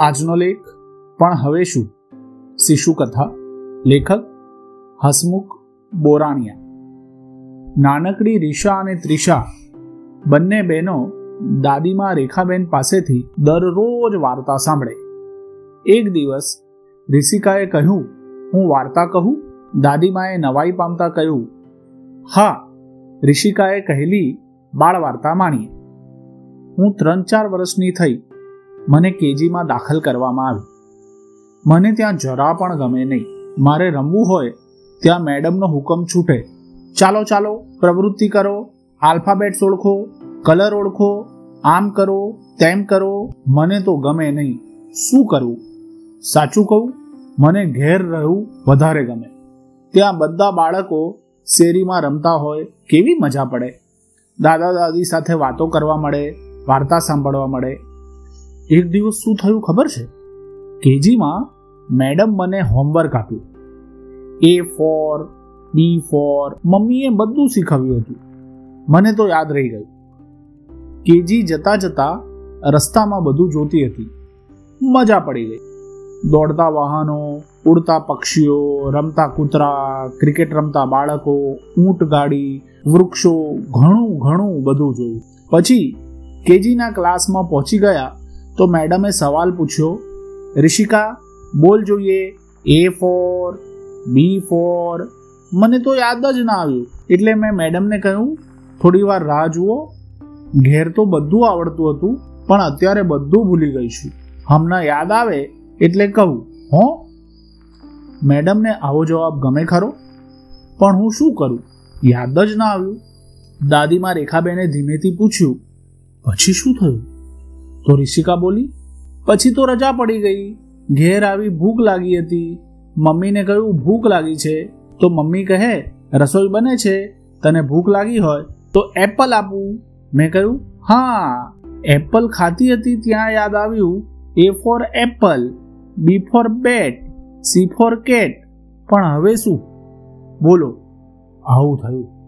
આજનો લેખ. પણ હવે શું? શિશુ કથા, લેખક, હસમુખ બોરાણિયા. નાનકડી રીશા અને ત્રિષા, બંને બહેનો દાદીમાં રેખાબેન પાસેથી દરરોજ વાર્તા સાંભળે. એક દિવસ રિષિકાએ કહ્યું, હું વાર્તા કહું? દાદીમાએ નવાઈ પામતા કહ્યું, હા. રિષિકાએ કહેલી બાળ વાર્તા માણીએ. હું ત્રણ ચાર વર્ષની થઈ મને કેજીમાં દાખલ કરવામાં આવી. મને ત્યાં જરા પણ ગમે નહીં. મારે રમવું હોય, ત્યાં મેડમનો હુકમ છૂટે. ચાલો ચાલો, પ્રવૃત્તિ કરો આલ્ફાબેટ્સ ઓળખો, કલર ઓળખો, આમ કરો, તેમ કરો, મને તો ગમે નહીં. શું કરવું સાચું કહું, મને ઘેર રહેવું વધારે ગમે. ત્યાં બધા બાળકો શેરીમાં રમતા હોય, કેવી મજા પડે. દાદા દાદી સાથે વાતો કરવા મળે, વાર્તા સાંભળવા મળે એક દિવસ શું થયું ખબર છે? કેજીમાં મેડમ મને હોમવર્ક આપ્યું. એ ફોર બી ફોર મમ્મીએ બધું શીખવ્યું હતું. મને તો યાદ રહી ગયું. કેજી જતા જતા રસ્તામાં બધું જોતી હતી. મજા પડી ગઈ. દોડતા વાહનો, ઉડતા પક્ષીઓ, રમતા કૂતરા, ક્રિકેટ રમતા બાળકો, ઊંટ ગાડી, વૃક્ષો, ઘણું ઘણું બધું જોયું. પછી કેજીના ક્લાસમાં પહોંચી ગયા તો મેડમે સવાલ પૂછ્યો, રિષિકા, બોલ જોઈએ એ ફોર બી ફોર મને તો યાદ જ ના આવ્યું. એટલે મેં મેડમને કહ્યું, થોડી વાર રાહ જુઓ. ઘેર તો બધું આવડતું હતું, પણ અત્યારે બધું ભૂલી ગઈ છું. હમણાં યાદ આવે એટલે કહું, હો? મેડમને આવો જવાબ ગમે ખરો, પણ હું શું કરું? યાદ જ ના આવ્યું. દાદીમાં રેખાબેને ધીમેથી પૂછ્યું, પછી શું થયું? તો રિષિકા બોલી, પછી તો રજા પડી ગઈ. ઘેર આવી ભૂખ લાગી હતી. મમ્મીને કહ્યું, ભૂખ લાગી છે. તો મમ્મી કહે, રસોઈ બને છે. તને ભૂખ લાગી હોય તો એપલ આપું. મેં કહ્યું, હા. એપલ ખાતી હતી ત્યાં યાદ આવ્યું, A for apple, B for bat, C for cat. પણ હવે શું? બોલો. આવું થયું.